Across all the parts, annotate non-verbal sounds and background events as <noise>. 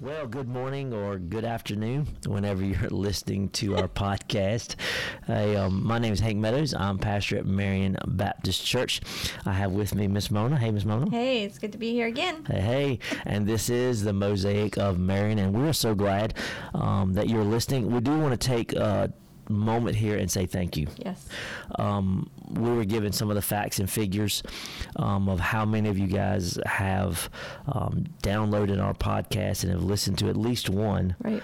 Well, good morning or good afternoon, whenever you're <laughs> listening to our podcast. Hey, um, my name is Hank Meadows. I'm pastor at Marion Baptist Church. I have with me Miss Mona. Hey, Miss Mona. Hey, it's good to be here again. Hey, hey, and this is the Mosaic of Marion, and we're so glad um, that you're listening. We do want to take. Uh, moment here and say thank you. Yes. Um, we were given some of the facts and figures um, of how many of you guys have um, downloaded our podcast and have listened to at least one. Right.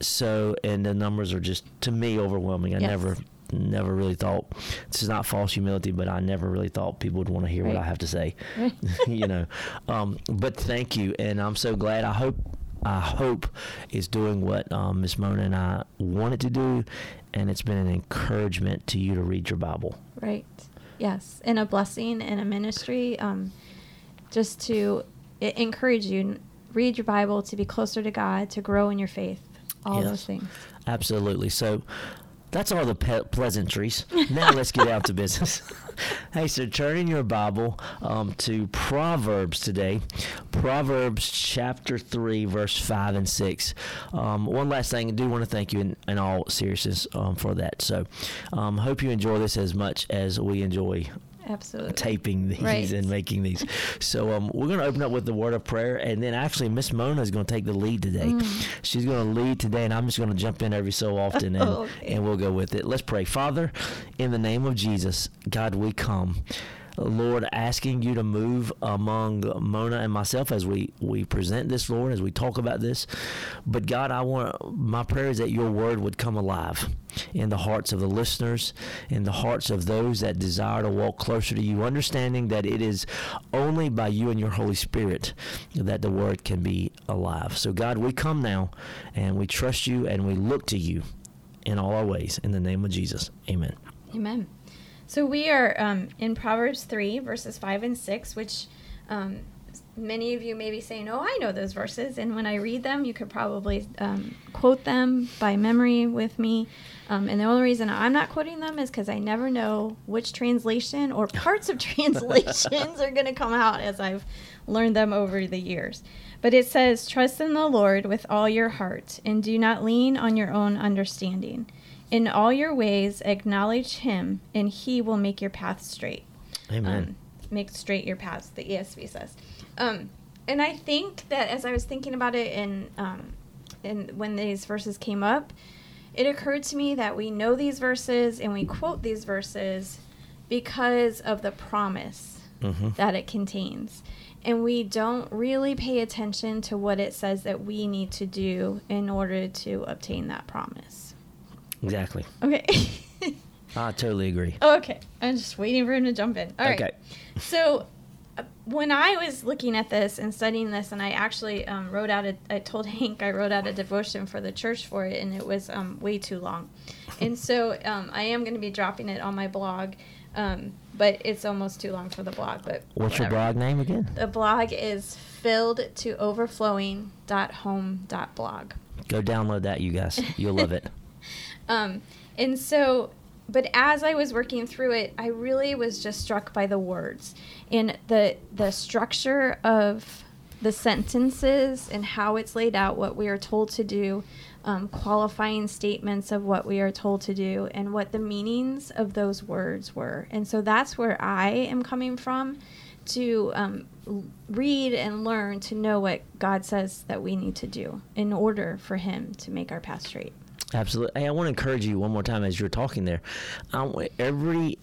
So, and the numbers are just to me overwhelming. I Yes. never, never really thought this is not false humility, but I never really thought people would want to hear what I have to say. <laughs> Right. <laughs> you know, um, but thank you, and I'm so glad. I hope. I hope is doing what um, Miss Mona and I wanted to do, and it's been an encouragement to you to read your Bible. Right. Yes. And a blessing and a ministry. Um, just to encourage you, read your Bible to be closer to God, to grow in your faith. All Yes. those things. Absolutely. So that's all the pe- pleasantries. Now let's get out to business. <laughs> hey, so turn in your Bible um, to Proverbs today. Proverbs chapter 3, verse 5 and 6. Um, one last thing, I do want to thank you in, in all seriousness um, for that. So um, hope you enjoy this as much as we enjoy Absolutely. taping these Right. and making these. So um, we're going to open up with the word of prayer, and then actually Miss Mona is going to take the lead today. Mm. She's going to lead today, and I'm just going to jump in every so often, and, <laughs> okay. and we'll go with it. Let's pray, Father, in the name of Jesus, God, we come. Lord, asking you to move among Mona and myself as we, we present this, Lord, as we talk about this. But God, I want my prayer is that your word would come alive in the hearts of the listeners, in the hearts of those that desire to walk closer to you, understanding that it is only by you and your Holy Spirit that the word can be alive. So, God, we come now and we trust you and we look to you in all our ways. In the name of Jesus, amen. Amen. So we are um, in Proverbs 3, verses 5 and 6, which um, many of you may be saying, Oh, I know those verses. And when I read them, you could probably um, quote them by memory with me. Um, and the only reason I'm not quoting them is because I never know which translation or <laughs> parts of translations are going to come out as I've learned them over the years. But it says, Trust in the Lord with all your heart, and do not lean on your own understanding. In all your ways, acknowledge him, and he will make your path straight. Amen. Um, make straight your paths, the ESV says. Um, and I think that as I was thinking about it, and um, and when these verses came up, it occurred to me that we know these verses and we quote these verses because of the promise hmm that it contains. And we don't really pay attention to what it says that we need to do in order to obtain that promise. Exactly. Okay. <laughs> I totally agree. okay. I'm just waiting for him to jump in. All right. Okay. So, uh, when I was looking at this and studying this, and I actually um, wrote out a, I told Hank I wrote out a devotion for the church for it, and it was um, way too long. And so, um, I am going to be dropping it on my blog, um, but it's almost too long for the blog. But What's your blog name again? The blog is filled to overflowing.home.blog. Go download that, you guys. You'll love it. <laughs> Um, and so, but as I was working through it, I really was just struck by the words and the the structure of the sentences and how it's laid out, what we are told to do, um, qualifying statements of what we are told to do, and what the meanings of those words were. And so that's where I am coming from to um, read and learn to know what God says that we need to do in order for Him to make our path straight. Absolutely. Hey, I want to encourage you one more time as you're talking there. Want every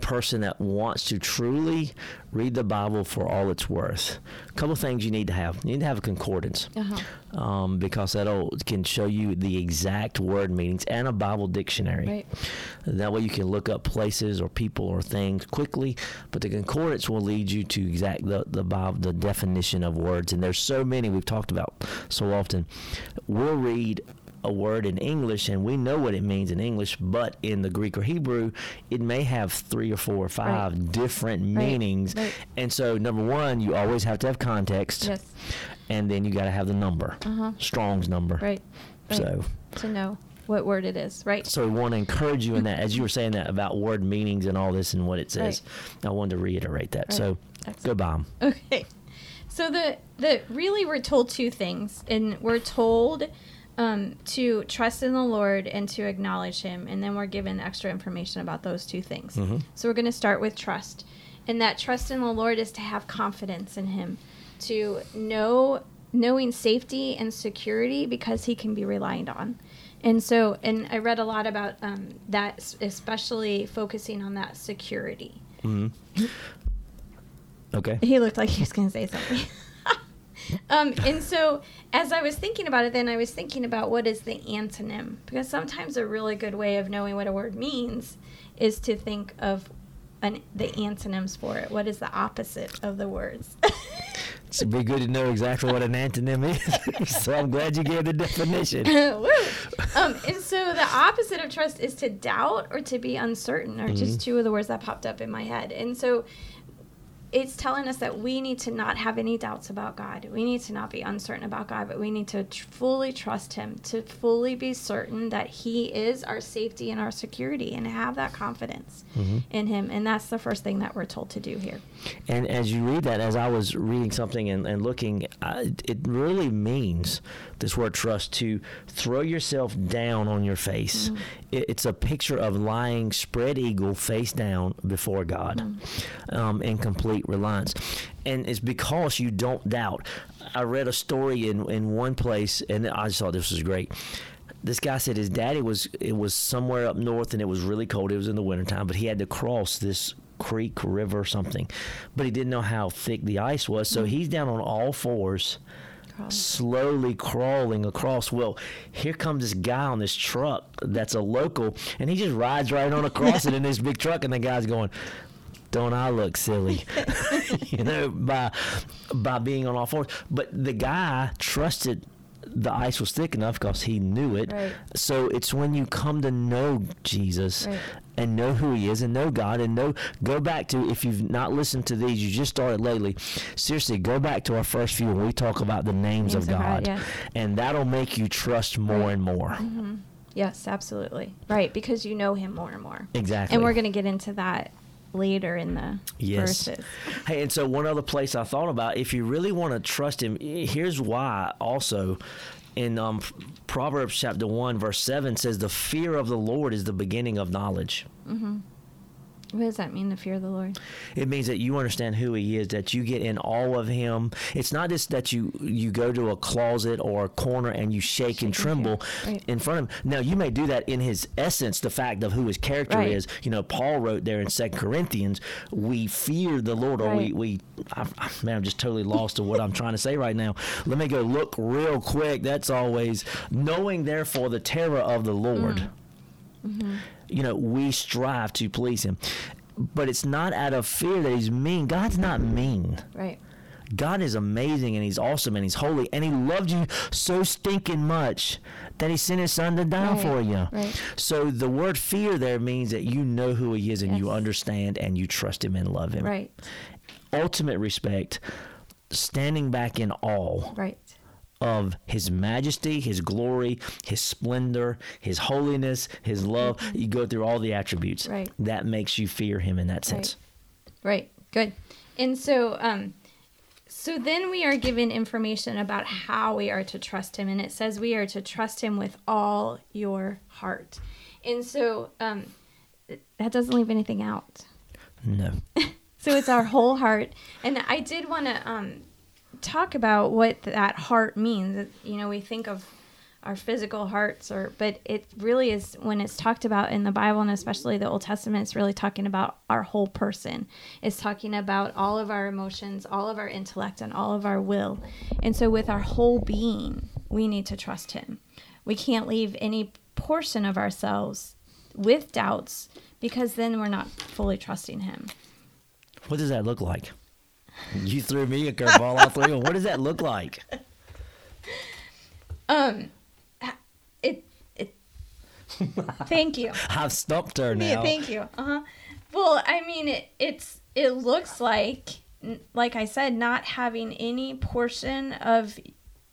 person that wants to truly read the Bible for all it's worth. A couple things you need to have. You need to have a concordance. Uh-huh. Um, because that'll can show you the exact word meanings and a Bible dictionary. Right. That way you can look up places or people or things quickly. But the concordance will lead you to exact the the Bible, the definition of words. And there's so many we've talked about so often. We'll read a word in English and we know what it means in English, but in the Greek or Hebrew, it may have three or four or five Right. different Right, meanings. right. And so, number one, you always have to have context. Yes. And then you got to have the number, Uh-huh. Strong's number. Right. So, to know what word it is, right? so we want to encourage you in that, as you were saying that about word meanings and all this and what it says. I wanted to reiterate that. So, Excellent. go buy 'em. Okay. So the the really we're told two things, and we're told um, to trust in the Lord and to acknowledge Him, and then we're given extra information about those two things. Mhm. So we're going to start with trust, and that trust in the Lord is to have confidence in Him, to know knowing safety and security because He can be relied on. And so, and I read a lot about um, that, especially focusing on that security. Mhm. <laughs> Okay. He looked like he was going to say something. <laughs> um, and so, as I was thinking about it, then I was thinking about what is the antonym because sometimes a really good way of knowing what a word means is to think of an, the antonyms for it. What is the opposite of the words? <laughs> It'd be good to know exactly what an antonym is. <laughs> so I'm glad you gave the definition. <laughs> Um, and so the opposite of trust is to doubt or to be uncertain, or just two of the words that popped up in my head. And so it's telling us that we need to not have any doubts about God. We need to not be uncertain about God, but we need to tr- fully trust Him, to fully be certain that He is our safety and our security, and have that confidence mm-hmm. in Him. And that's the first thing that we're told to do here. And as you read that, as I was reading something and, and looking, I, it really means this word trust to throw yourself down on your face. Mm-hmm. It, it's a picture of lying spread eagle face down before God mm-hmm. um, in complete reliance. And it's because you don't doubt. I read a story in, in one place, and I just thought this was great. This guy said his daddy was it was somewhere up north and it was really cold. It was in the wintertime but he had to cross this creek river or something. But he didn't know how thick the ice was so he's down on all fours slowly crawling across. Well here comes this guy on this truck that's a local and he just rides right on across it in this big truck and the guy's going don't I look silly? <laughs> you know, by by being on all fours. But the guy trusted the ice was thick enough because he knew it. Right. So it's when you come to know Jesus Right. and know who He is and know God and know. Go back to if you've not listened to these, you just started lately. Seriously, go back to our first few when we talk about the names, Names of of God, God, yeah. and that'll make you trust more Right. and more. Mm-hmm. Yes, absolutely. Right, because you know Him more and more. Exactly. And we're going to get into that later in the Yes. verses. Hey, and so one other place I thought about, if you really want to trust him, eh, here's why also. In um, Proverbs chapter 1, verse 7 says, The fear of the Lord is the beginning of knowledge. What does that mean, the fear of the Lord? It means that you understand who he is, that you get in all of him. It's not just that you you go to a closet or a corner and you shake, and and tremble. Right. in front of him. Now you may do that in his essence, the fact of who his character Right. is. You know, Paul wrote there in Second Corinthians, we fear the Lord, or we Right. we I, I- man, I'm just totally lost to what I'm trying to say right now. Let me go look real quick. That's always knowing therefore the terror of the Lord Mm. Mm-hmm. You know, we strive to please him. But it's not out of fear that he's mean. God's not mean. Right. God is amazing and he's awesome and he's holy and he loved you so stinking much that he sent his son to die Right, for you. right. So the word fear there means that you know who he is and you understand and you trust him and love him. Right. Ultimate respect, standing back in awe Right. Of his majesty, his glory, his splendor, his holiness, his love. You go through all the attributes. Mm-hmm. Right. That makes you fear him in that sense. Right. Good. And so, um, so then we are given information about how we are to trust him, and it says we are to trust him with all your heart. And so, um, that doesn't leave anything out. No. <laughs> So it's our whole heart. And I did want to um, talk about what that heart means. You know, we think of our physical hearts, or but it really is when it's talked about in the Bible and especially the Old Testament. It's really talking about our whole person. It's talking about all of our emotions, all of our intellect, and all of our will. And so, with our whole being, we need to trust Him. We can't leave any portion of ourselves with doubts because then we're not fully trusting Him. What does that look like? You threw me a curveball. I threw. What does that look like? <laughs> um it it. <laughs> Thank you. I've stumped her Yeah, now. thank you. Uh huh. Well, I mean, it, it's it looks like, like I said, not having any portion of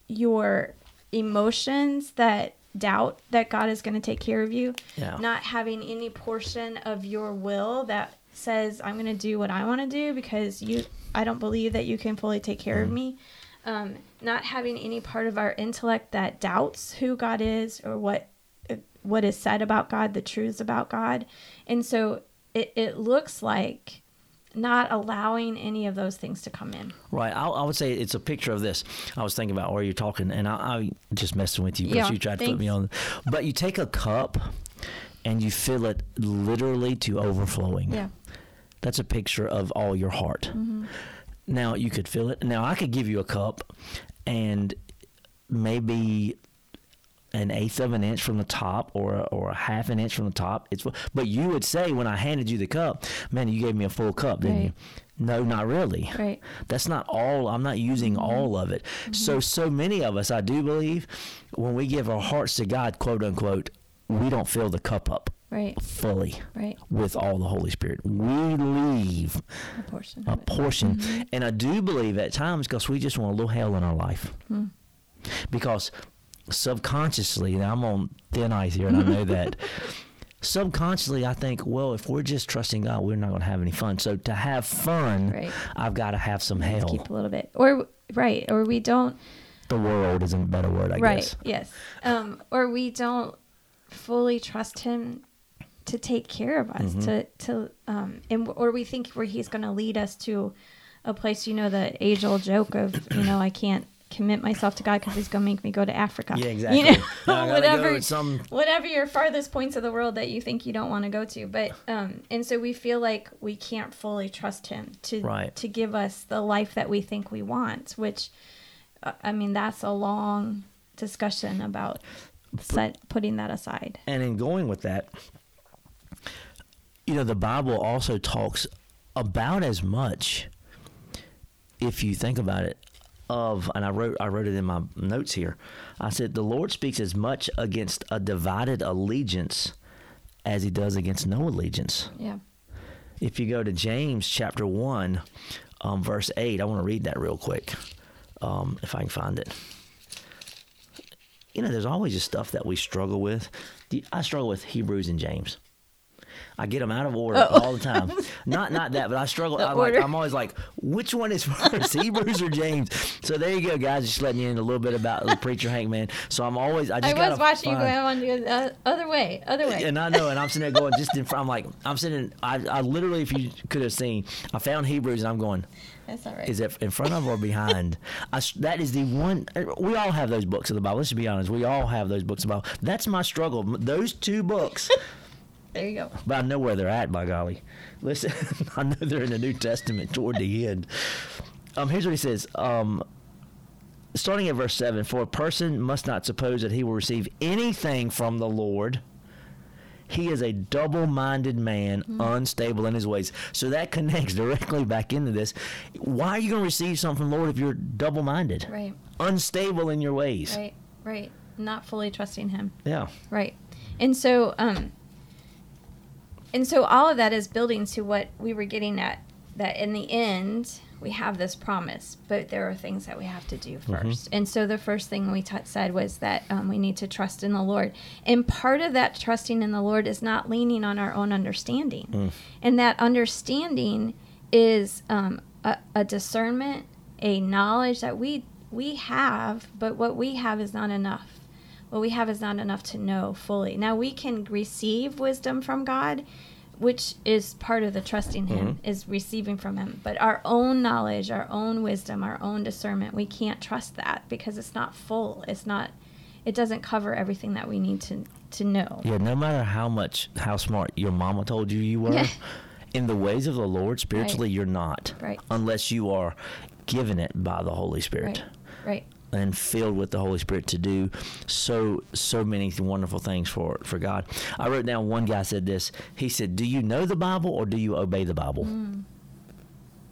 your emotions that doubt that God is going to take care of you. Yeah. Not having any portion of your will that says I'm going to do what I want to do because you I don't believe that you can fully take care of me. Um, not having any part of our intellect that doubts who God is or what what is said about God, the truths about God. And so it, it looks like not allowing any of those things to come in. Right. I, I would say it's a picture of this. I was thinking about where you're talking, and I, I just messing with you because Yeah, you tried to put me on. But you take a cup and you fill it literally to overflowing. Yeah. That's a picture of all your heart. Mm-hmm. Now you could fill it. Now I could give you a cup, and maybe an eighth of an inch from the top or a, or a half an inch from the top. It's but you would say when I handed you the cup, man, you gave me a full cup, didn't you? No, not really. Right. That's not all. I'm not using Mm-hmm. all of it. So so many of us, I do believe, when we give our hearts to God, quote unquote, we don't fill the cup up Right. fully Right. with all the Holy Spirit. We leave A portion. a portion. Mm-hmm. And I do believe at times because we just want a little hell in our life. Hmm. Because subconsciously, and I'm on thin ice here, and I know that. <laughs> Subconsciously, I think, well, if we're just trusting God, we're not going to have any fun. So to have fun, Right. I've got to have some hell. Keep a little bit. Or right. Or we don't. The world isn't a better word, I right. guess. Right. Yes. Um. Or we don't fully trust Him to take care of us. Mm-hmm. To to um. And or we think where He's going to lead us to a place. You know the age old joke of you know I can't commit myself to God because He's going to make me go to Africa. Yeah, exactly. You know, <laughs> whatever. some whatever your farthest points of the world that you think you don't want to go to but um and so we feel like we can't fully trust him to Right. to give us the life that we think we want which uh, i mean that's a long discussion about set, putting that aside And in going with that, you know, the Bible also talks about as much, if you think about it, of and I wrote I wrote it in my notes here. I said the Lord speaks as much against a divided allegiance as he does against no allegiance. yeah If you go to James chapter one, um, verse eight, I want to read that real quick, um, if I can find it. You know, there's always just stuff that we struggle with. I struggle with Hebrews and James. I get them out of order Oh. all the time. <laughs> not not that, but I struggle. The I'm, like. I'm always like, which one is <laughs> first, Hebrews or James? So there you go, guys. Just letting you in a little bit about the preacher Hank man. So I'm always. I just i was watching you find- go i want to the uh, other way other way and I know, and I'm sitting there going just in front. I'm like, I'm sitting. I, I literally, if you could have seen, I found Hebrews, and I'm going. that's all right Is it in front of or behind? I that is the one. We all have those books of the Bible. Let's just be honest. We all have those books of the Bible. That's my struggle. Those two books. There you go but I know where they're at. By golly, listen. <laughs> I know they're in the New Testament toward the end. Um, here's what he says. Um, starting at verse seven, for a person must not suppose that he will receive anything from the Lord. He is a double-minded man, unstable in his ways. So that connects <laughs> directly back into this. Why are you going to receive something from the Lord if you're double-minded, right unstable in your ways? right right not fully trusting him Yeah. Right. And so um and so all of that is building to what we were getting at that in the end we have this promise, but there are things that we have to do 1st And so the first thing we t- said was that um, we need to trust in the Lord. And part of that trusting in the Lord is not leaning on our own understanding. And that understanding is um, a, a discernment, a knowledge that we we have, but what we have is not enough what we have is not enough to know fully. Now we can receive wisdom from God, which is part of the trusting Him, mm-hmm. is receiving from Him. But our own knowledge, our own wisdom, our own discernment, we can't trust that because it's not full. It's not. It doesn't cover everything that we need to to know. Yeah, no matter how much how smart your mama told you you were, in the ways of the Lord spiritually you're not. Right. Unless you are given it by the Holy Spirit Right. Right. And filled with the Holy Spirit to do so so many wonderful things for for God. I wrote down one guy said this. He said, "Do you know the Bible or do you obey the Bible?" Mm.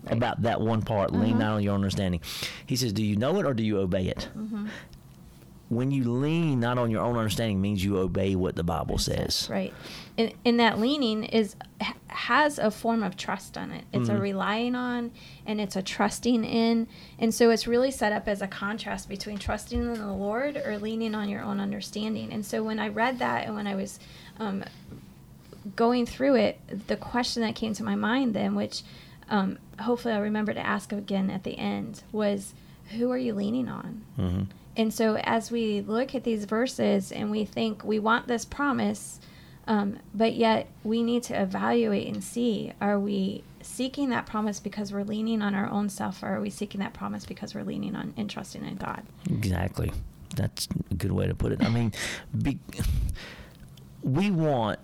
Right. About that one part, lean Mhm. not on your understanding. He says, "Do you know it or do you obey it?" Mm-hmm. When you lean not on your own understanding means you obey what the Bible says. Right. And, and that leaning is has a form of trust on it. It's a relying on and it's a trusting in. And so it's really set up as a contrast between trusting in the Lord or leaning on your own understanding. And so when I read that and when I was um, going through it, the question that came to my mind then, which um, hopefully I'll remember to ask again at the end, was who are you leaning on? hmm And so, as we look at these verses and we think we want this promise, um, but yet we need to evaluate and see are we seeking that promise because we're leaning on our own self, or are we seeking that promise because we're leaning on and trusting in God? Exactly. That's a good way to put it. I mean, be, we want,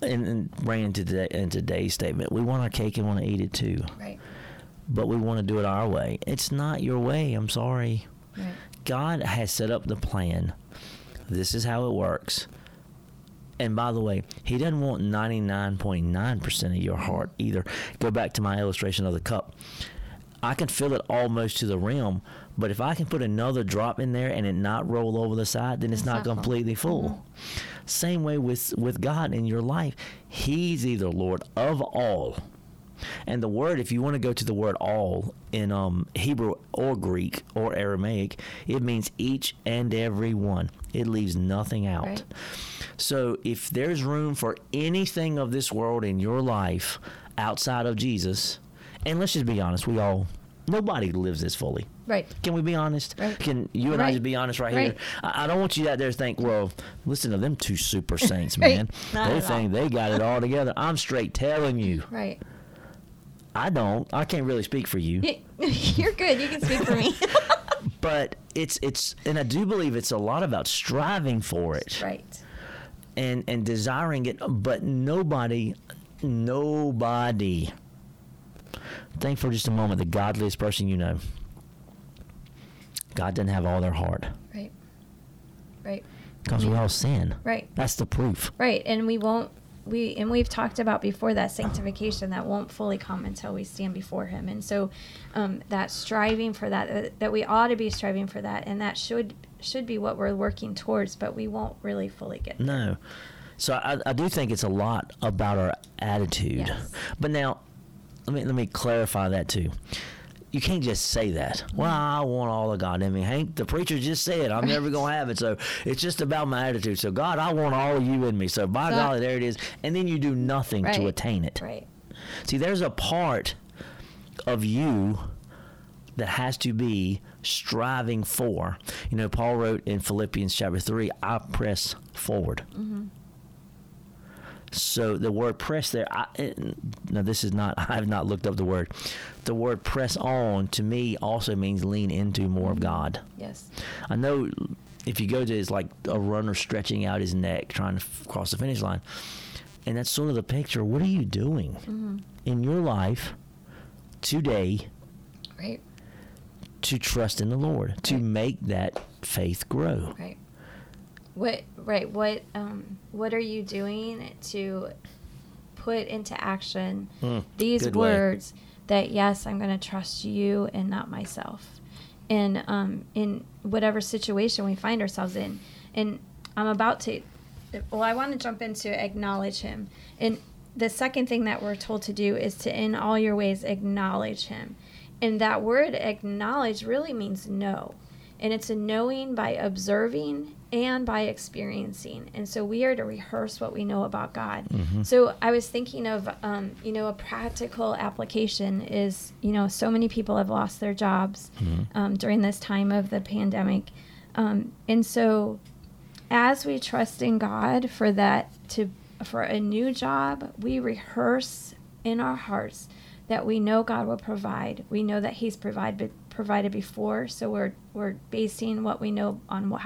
and, and bring into, today, into today's statement, we want our cake and want to eat it too, Right. but we want to do it our way. It's not your way. I'm sorry. Right. God has set up the plan. This is how it works. And by the way, He doesn't want 99.9% of your heart either. Go back to my illustration of the cup. I can fill it almost to the rim, but if I can put another drop in there and it not roll over the side, then it's, It's not, not completely full. Mm-hmm. Same way with, with God in your life. He's either Lord of all. And the word, if you want to go to the word all in um, Hebrew or Greek or Aramaic, it means each and every one. It leaves nothing out. Right. So if there's room for anything of this world in your life outside of Jesus, and let's just be honest, we all, nobody lives this fully. Right. Can we be honest? Right. Can you and I just be honest right, Right. here? I, I don't want you out there to think, well, listen to them two super saints, <laughs> man. They at all. think they got it all together. I'm straight telling you, Right. I don't. I can't really speak for you, <laughs> You're good. You can speak for me. <laughs> but it's it's, and I do believe it's a lot about striving for it right. and and desiring it. But nobody, nobody. Think for just a moment the godliest person you know. God doesn't have all their heart Right. Right. because we all sin. Right. That's the proof. Right, and we won't we and we've talked about before that sanctification that won't fully come until we stand before Him, and so um, that striving for that uh, that we ought to be striving for that, and that should should be what we're working towards, but we won't really fully get there. No. So I, I do think it's a lot about our attitude. Yes. But now, let me let me clarify that too. You can't just say that. Well, I want all of God in me. Hank, the preacher just said I'm never gonna have it. So it's just about my attitude. So God, I want all of you in me. So by So- golly, there it is. And then you do nothing to attain it. Right. See, there's a part of you that has to be striving for. You know, Paul wrote in Philippians chapter 3, I press forward. Mm-hmm. So the word press there, I, eh, now this is not, <laughs> I have not looked up the word. The word press on to me also means lean into more of God. Yes. I know if you go to it's like a runner stretching out his neck trying to f- cross the finish line. And that's sort of the picture. What are you doing mm-hmm. in your life today Right. to trust in the Lord, to Right. make that faith grow? Right. What right, what um what are you doing to put into action Mm, these good way. words that yes, I'm going to trust you and not myself. And um in whatever situation we find ourselves in. And I'm about to well, I want to jump into acknowledge him. And the second thing that we're told to do is to in all your ways acknowledge him. And that word acknowledge really means know. And it's a knowing by observing and by experiencing. And so we are to rehearse what we know about God. So I was thinking of, um, you know, a practical application is, you know, so many people have lost their jobs um, during this time of the pandemic. Um, and so as we trust in God for that to for a new job, we rehearse in our hearts that we know God will provide. We know that He's provided provided before, so we're we're basing what we know on what,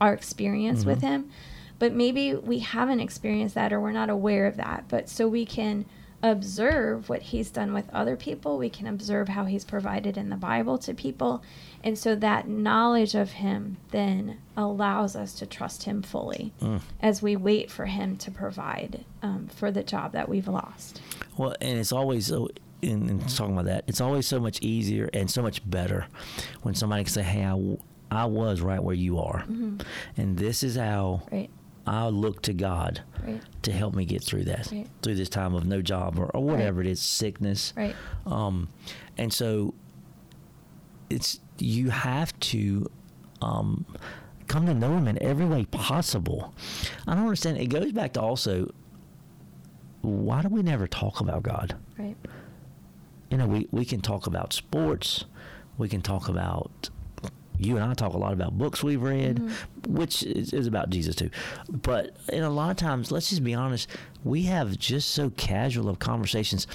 our experience with Him. But maybe we haven't experienced that, or we're not aware of that. But so we can observe what He's done with other people. We can observe how He's provided in the Bible to people, and so that knowledge of Him then allows us to trust Him fully Mm. as we wait for Him to provide um, for the job that we've lost. Well, and it's always so. In, in talking about that, it's always so much easier and so much better when somebody can say, "Hey, I, w- I was right where you are, and this is how Right. I look to God Right. to help me get through that, Right. through this time of no job or, or whatever it is, sickness. Right. Um, and so it's you have to um, come to know him in every way possible. I don't understand. It goes back to also why do we never talk about God? Right. You know, we, we can talk about sports. We can talk about you and I talk a lot about books we've read, which is, is about Jesus too. But in a lot of times, let's just be honest, we have just so casual of conversations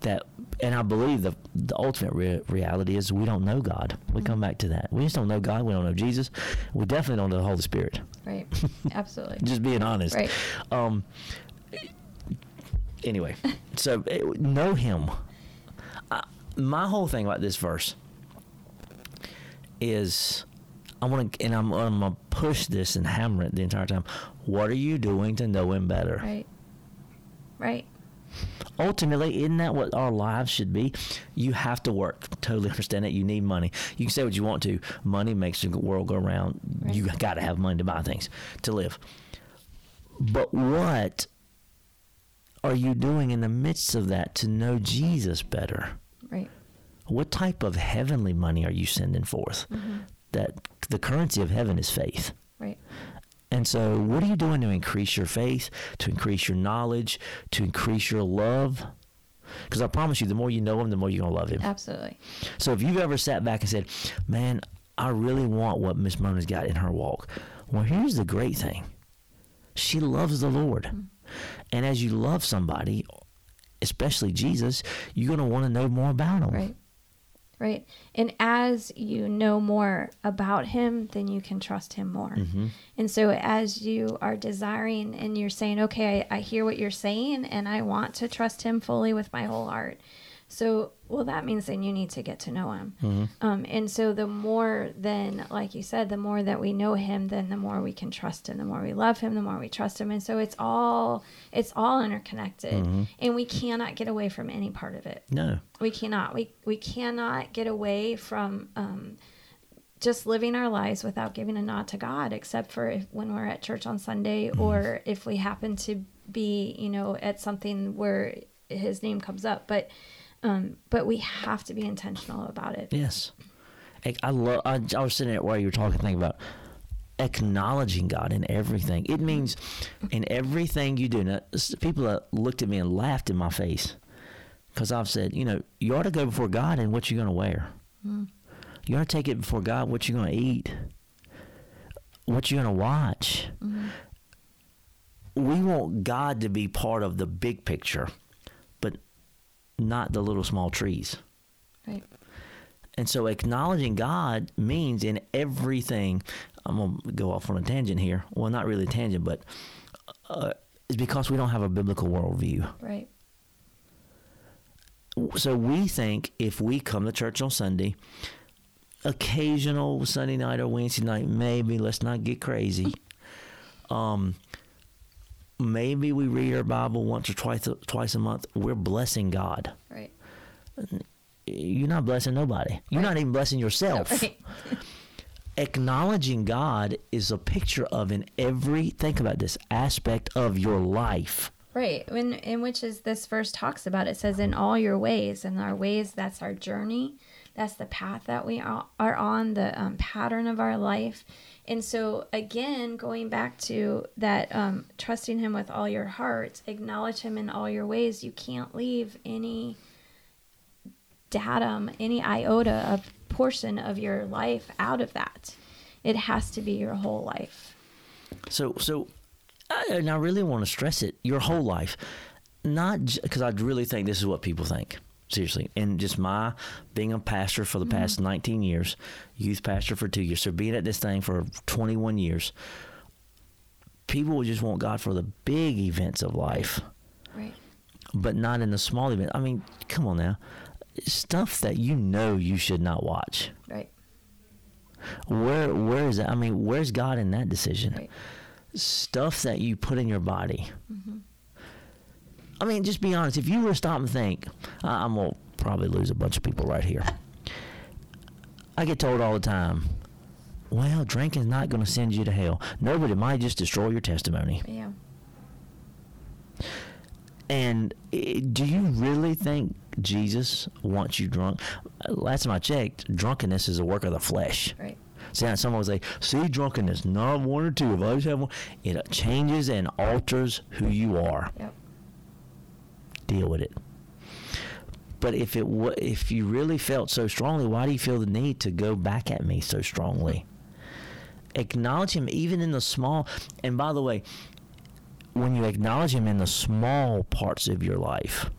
that, and I believe the the ultimate re- reality is we don't know God. We come back to that. We just don't know God. We don't know Jesus. We definitely don't know the Holy Spirit. Right. <laughs> Absolutely. Just being honest. Right. Um. Anyway, so eh, know Him. My whole thing about this verse is, I want to, and I'm, I'm gonna push this and hammer it the entire time. What are you doing to know Him better? Right. Right. ultimately isn't that what our lives should be you have to work totally understand that you need money you can say what you want to money makes the world go around Right. you got to have money to buy things to live but what are you doing in the midst of that to know jesus better. What type of heavenly money are you sending forth mm-hmm. that the currency of heaven is faith Right. and so, what are you doing to increase your faith, to increase your knowledge, to increase your love? Because I promise you, the more you know him, the more you're going to love him. Absolutely. So, if you've ever sat back and said, Man, I really want what Miss Mona's got in her walk, well, here's the great thing she loves the Lord. Mm-hmm. And as you love somebody, especially Jesus, you're going to want to know more about him. Right. Right. And as you know more about him, then you can trust him more. Mm-hmm. And so as you are desiring and you're saying, okay, I, I hear what you're saying and I want to trust him fully with my whole heart. So, well, that means then you need to get to know him. Mm-hmm. Um, and so the more then, like you said, the more that we know him, then the more we can trust him, the more we love him, the more we trust him. And so it's all, it's all interconnected Mm-hmm. and we cannot get away from any part of it No. we cannot we we cannot get away from um, just living our lives without giving a nod to God, except for if, when we're at church on Sunday or if we happen to be, you know, at something where His name comes up. But um, but we have to be intentional about it. Yes. Like, I love. I, I was sitting there while you were talking, thinking about acknowledging God in everything. It means in everything you do. Now, people looked at me and laughed in my face because I've said, you know, you ought to go before God and what you're going to wear. You ought to take it before God what you're going to eat, what you're going to watch. We want God to be part of the big picture, not the little small trees. Right. And so acknowledging God means in everything. I'm going to go off on a tangent here. Well, not really a tangent, but uh, it's because we don't have a biblical worldview. Right. So we think if we come to church on Sunday, occasional Sunday night or Wednesday night, maybe, let's not get crazy. Um, maybe we read our Bible once or twice, twice a month. We're blessing God. Right. You're not blessing nobody. You're Right. not even blessing yourself. Right. <laughs> acknowledging God is a picture of in every think about this aspect of your life. Right. When in which is this verse talks about it says in all your ways and our ways that's our journey. That's the path that we are are on, the um, pattern of our life. And so again, going back to that um, trusting him with all your heart, acknowledge him in all your ways. You can't leave any datum, any iota of portion of your life out of that. It has to be your whole life. So so I, and I really want to stress it your whole life. Not because I really think this is what people think. Seriously, and just my being a pastor for the mm-hmm. past 19 years, youth pastor for two years, so being at this thing for 21 years, people would just want God for the big events of life. Right. but not in the small event. I mean, come on now. Stuff that you know you should not watch. Right. Where where is that? I mean, where's God in that decision? Right. Stuff that you put in your body. Mm-hmm. I mean, just be honest. If you were to stop and think, I'm gonna probably lose a bunch of people right here. I get told all the time, well, drinking's not going to send you to hell. No, but it might just destroy your testimony. Yeah. And do you really think Jesus wants you drunk? Last time I checked, drunkenness is a work of the flesh. Right. See, how someone would say, see, drunkenness, not one or two. If I just have one, it changes and alters who you are. Yep. Deal with it. But if it wa if you really felt so strongly, why do you feel the need to go back at me so strongly? Acknowledge him even in the small. And by the way, when you acknowledge him in the small parts of your life,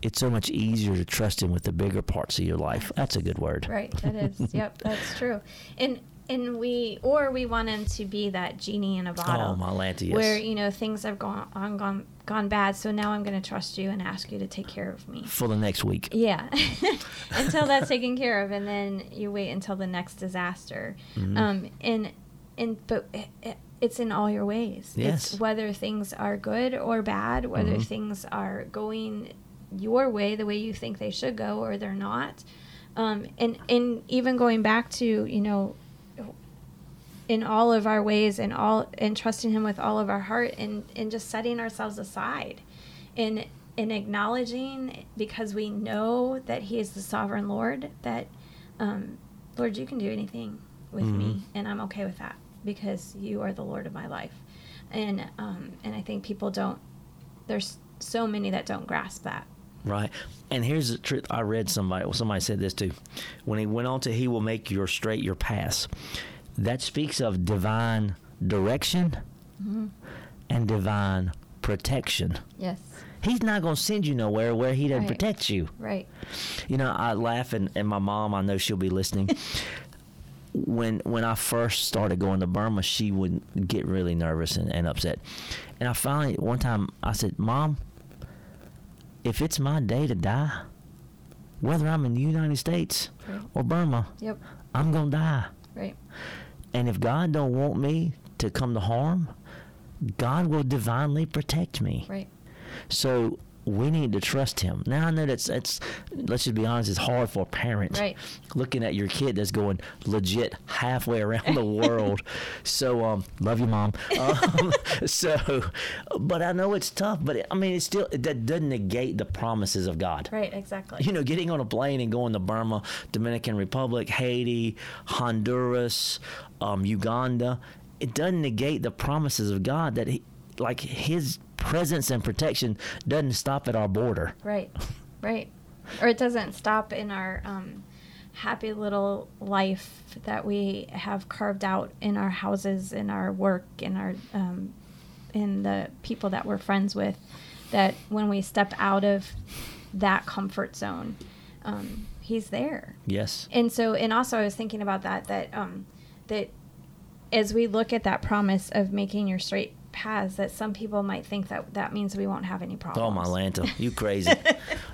it's so much easier to trust him with the bigger parts of your life. That's a good word. Right. That is. yep. That's true. And and we or we want him to be that genie in a bottle. Oh, my Lanta, yes. Where you know things have gone on gone gone bad, so now I'm going to trust you and ask you to take care of me. For the next week. Yeah, <laughs> until that's taken care of, and then you wait until the next disaster. Mm-hmm. Um, and and but it, it, it's in all your ways. Yes. It's whether things are good or bad, whether Mhm. things are going your way, the way you think they should go, or they're not. Um, and and even going back to you know in all of our ways and all and trusting him with all of our heart and and just setting ourselves aside and and acknowledging because we know that he is the sovereign lord that um, lord you can do anything with me Mhm. and i'm okay with that because you are the lord of my life and um, and i think people don't there's so many that don't grasp that Right. And here's the truth. I read somebody, well, somebody said this too. When he went on to, he will make your straight your paths. That speaks of divine direction mm-hmm. and divine protection. yes He's not going to send you nowhere where he doesn't Right. protect you. right You know, I laugh, and, and my mom, I know she'll be listening. <laughs> when when I first started going to Burma, she would get really nervous and, and upset. And I finally, one time, I said, Mom, if it's my day to die, whether I'm in the United States Right. or Burma, yep I'm going to die. Right And if God don't want me to come to harm, God will divinely protect me. right So we need to trust him. Now I know that's that's let's just be honest, it's hard for a parent Right. looking at your kid that's going legit halfway around the <laughs> world. so um, love you, mom. Um, <laughs> so, but I know it's tough. But it, I mean, it's still that doesn't negate the promises of God. right exactly You know, getting on a plane and going to Burma, Dominican Republic, Haiti, Honduras, um, Uganda, it doesn't negate the promises of God that he, like His presence and protection doesn't stop at our border. Right, right. Or it doesn't stop in our um, happy little life that we have carved out in our houses, in our work, in our um, in the people that we're friends with. That when we step out of that comfort zone, um, he's there. Yes. And so, and also, I was thinking about that. That um, that as we look at that promise of making your straight paths, that some people might think that that means we won't have any problems. Oh my Lanta, you <laughs> crazy.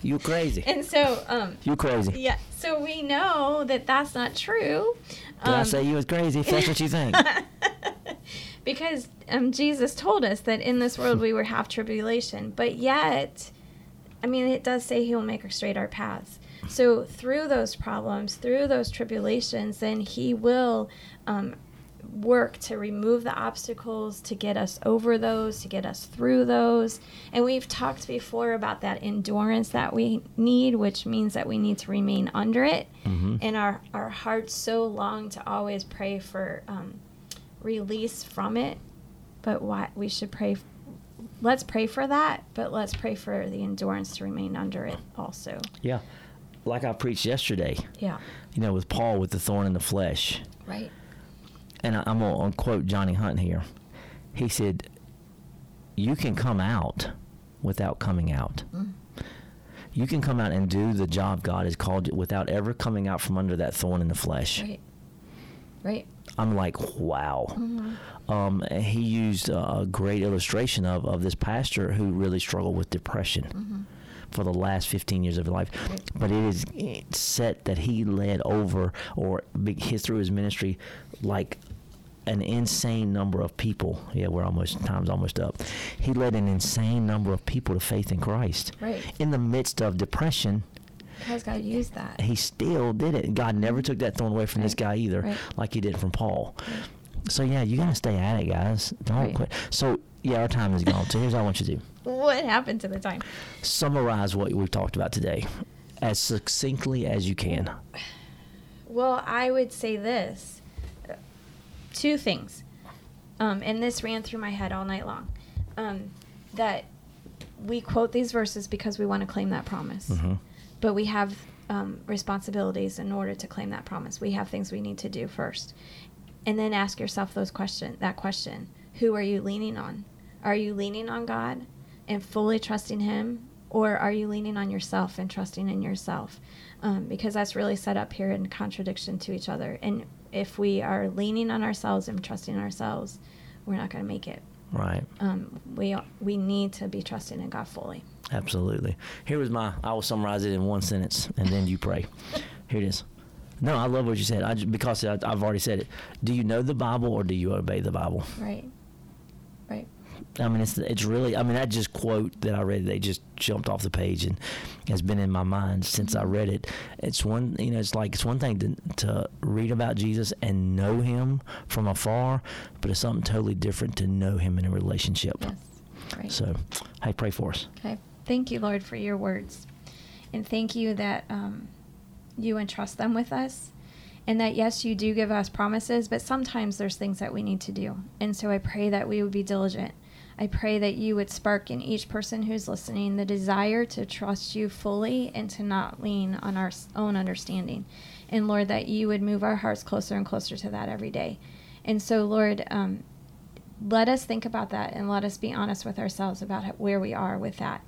you crazy. And so, um, You crazy. yeah, so we know that that's not true. Did I um, say you was crazy? If that's what you think. <laughs> because um, Jesus told us that in this world we would have tribulation, but yet, I mean, it does say He will make straight our paths. So through those problems, through those tribulations, then He will um, work to remove the obstacles, to get us over those, to get us through those. And we've talked before about that endurance that we need, which means that we need to remain under it. Mhm. And our, our hearts so long to always pray for um, release from it. But why we should pray. Let's pray for that, but let's pray for the endurance to remain under it also. Yeah. Like I preached yesterday, Yeah. you know, with Paul with the thorn in the flesh. Right. And I- I'm going to quote Johnny Hunt here. He said, You can come out without coming out. Mm. You can come out and do the job God has called you without ever coming out from under that thorn in the flesh. Right. Right. I'm like, wow. Mm-hmm. Um, he used a great illustration of, of this pastor who really struggled with depression Mm-hmm. for the last 15 years of his life. But it is set that he led over or his, through his ministry like an insane number of people. Yeah, we're almost time's almost up. He led an insane number of people to faith in Christ Right. in the midst of depression How's God use that? He still did it. God never took that thorn away from this guy either, Right. like he did from Paul. Right. So yeah, you gotta stay at it, guys. Don't Right. quit. So yeah, our time is gone. So here's what I want you to do: What happened to the time? summarize what we've talked about today as succinctly as you can. Well, I would say this two things. Um, and this ran through my head all night long. Um, that we quote these verses because we want to claim that promise. Mhm. But we have um, responsibilities in order to claim that promise. We have things we need to do first. And then ask yourself those question that question. Who are you leaning on? Are you leaning on God and fully trusting him or are you leaning on yourself and trusting in yourself? Um, because that's really set up here in contradiction to each other. And if we are leaning on ourselves and trusting ourselves, we're not going to make it. Right. Um, we we need to be trusting in God fully. Absolutely. Here was my. I will summarize it in one sentence, and then you pray. Here it is. No, I love what you said. I just, because I, I've already said it. Do you know the Bible or do you obey the Bible? Right. I mean, it's it's really. I mean, that just quote that I read, they just jumped off the page and has been in my mind since I read it. It's one, you know, it's like it's one thing to to read about Jesus and know Him from afar, but it's something totally different to know Him in a relationship. Yes. Right. So, hey, pray for us. Okay. Thank you, Lord, for your words. And thank you that um, you entrust them with us. And that, yes, you do give us promises, but sometimes there's things that we need to do. And so I pray that we would be diligent. I pray that you would spark in each person who's listening the desire to trust you fully and to not lean on our own understanding. And Lord, that you would move our hearts closer and closer to that every day. And so, Lord, um, let us think about that and let us be honest with ourselves about where we are with that.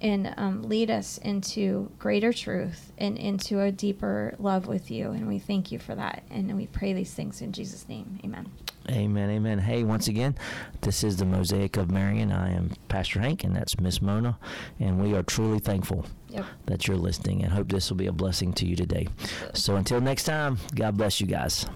And um, lead us into greater truth and into a deeper love with you. And we thank you for that. And we pray these things in jesus name. Amen Amen, amen. Hey, once again, this is the Mosaic of Marion. I am Pastor Hank, and that's Miss Mona, and we are truly thankful yep that you're listening and hope this will be a blessing to you today. So until next time, God bless you guys.